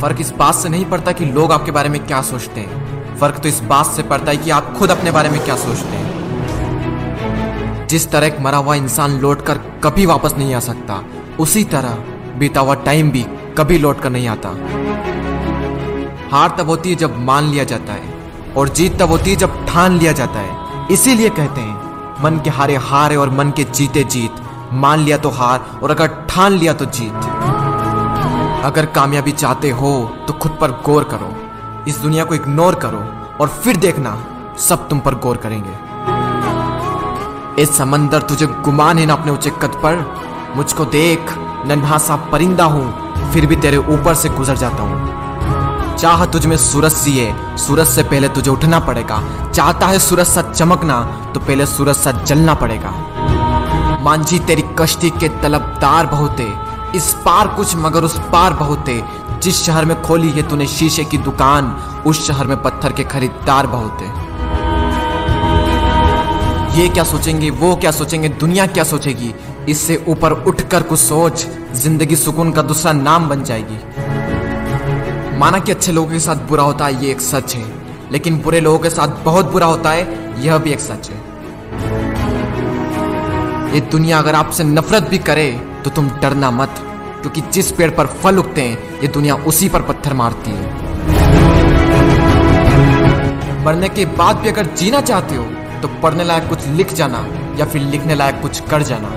फ़र्क इस बात से नहीं पड़ता कि लोग आपके बारे में क्या सोचते हैं। फ़र्क तो इस बात से पड़ता है कि आप खुद अपने बारे में क्या सोचते हैं। जिस तरह एक मरा हुआ इंसान लौट कर कभी वापस नहीं आ सकता, उसी तरह बीता हुआ टाइम भी कभी लौट कर नहीं आता। हार तब होती है जब मान लिया जाता है, और जीत तब होती है जब ठान लिया जाता है। इसीलिए कहते हैं, मन के हारे हारे और मन के जीते जीत। मान लिया तो हार, और अगर ठान लिया तो जीत। अगर कामयाबी चाहते हो तो खुद पर गौर करो। इस दुनिया को इग्नोर करो और फिर देखना, सब तुम पर गौर करेंगे। इस समंदर तुझे गुमान है ना अपने ऊँचे कद पर? मुझको देख, नन्हा सा परिंदा हूँ, फिर भी तेरे ऊपर से गुजर जाता हूँ। चाह तुझ में सूरज सी है, सूरज से पहले तुझे उठना पड़ेगा। चाहता है सूरज सा चमकना तो पहले सूरज सा जलना पड़ेगा। मांझी तेरी कश्ती के तलबदार बहुते इस पार कुछ, मगर उस पार बहुत बहुते जिस शहर में खोली है तूने शीशे की दुकान, उस शहर में पत्थर के खरीदार बहुते ये क्या सोचेंगे, वो क्या सोचेंगे, दुनिया क्या सोचेगी? इससे ऊपर उठकर कुछ सोच, ज़िंदगी सुकून का दूसरा नाम बन जाएगी। माना कि अच्छे लोगों के साथ बुरा होता है, ये एक सच है। लेकिन बुरे लोगों के साथ बहुत बुरा होता है, यह भी एक सच है। ये दुनिया अगर आपसे नफरत भी करे तो तुम डरना मत, क्योंकि जिस पेड़ पर फल उगते हैं, ये दुनिया उसी पर पत्थर मारती है। मरने के बाद भी अगर जीना चाहते हो तो पढ़ने लायक कुछ लिख जाना, या फिर लिखने लायक कुछ कर जाना।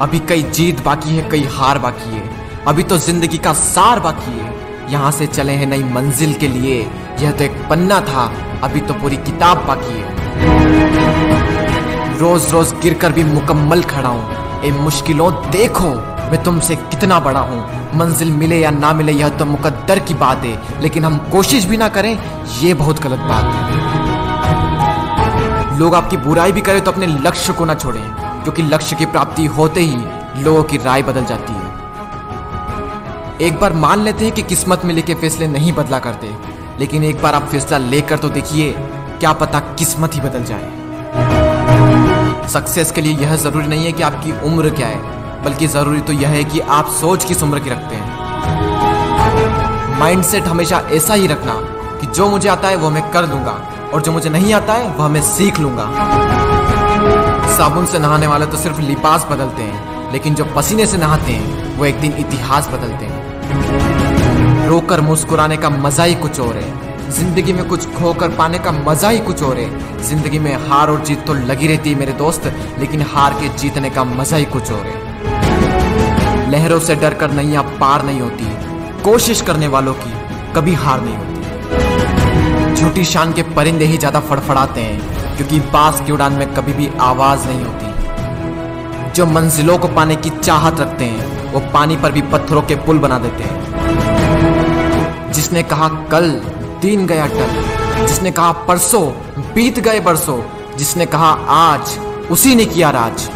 अभी कई जीत बाकी है, कई हार बाकी है। अभी तो ज़िंदगी का सार बाकी है। यहाँ से चले हैं नई मंजिल के लिए। यह तो एक पन्ना था, अभी तो पूरी किताब बाकी है। रोज रोज गिरकर भी मुकम्मल खड़ा हूँ। ए मुश्किलों देखो, मैं तुमसे कितना बड़ा हूँ। मंजिल मिले या ना मिले, यह तो मुकद्दर की बात है। लेकिन हम कोशिश भी ना करें, ये बहुत गलत बात है। लोग आपकी बुराई भी करें तो अपने लक्ष्य को ना छोड़ें, क्योंकि लक्ष्य की प्राप्ति होते ही लोगों की राय बदल जाती है। एक बार मान लेते हैं कि किस्मत में लिखे फैसले नहीं बदला करते, लेकिन एक बार आप फैसला लेकर तो देखिए, क्या पता किस्मत ही बदल जाए। सक्सेस के लिए यह ज़रूरी नहीं है कि आपकी उम्र क्या है, बल्कि ज़रूरी तो यह है कि आप सोच किस उम्र की रखते हैं। माइंडसेट हमेशा ऐसा ही रखना कि जो मुझे आता है वो मैं कर लूँगा और जो मुझे नहीं आता है वह मैं सीख लूँगा। साबुन से नहाने वाले तो सिर्फ़ लिबास बदलते हैं, लेकिन जो पसीने से नहाते हैं, वो एक दिन इतिहास बदलते हैं। रोकर मुस्कुराने का मज़ा ही कुछ और है। ज़िंदगी में कुछ खोकर पाने का मज़ा ही कुछ और है। ज़िंदगी में हार और जीत तो लगी रहती है मेरे दोस्त, लेकिन हार के जीतने का मज़ा ही कुछ और है। लहरों से डर कर नैया पार नहीं होती, कोशिश करने वालों की कभी हार नहीं होती। झूठी शान के परिंदे ही ज़्यादा फड़फड़ाते हैं, क्योंकि बास की उड़ान में कभी भी आवाज़ नहीं होती। जो मंजिलों को पाने की चाहत रखते हैं, वो पानी पर भी पत्थरों के पुल बना देते हैं। जिसने कहा, कल दिन गया टल, जिसने कहा, परसों बीत गए बरसों। जिसने कहा, आज। उसी ने किया राज।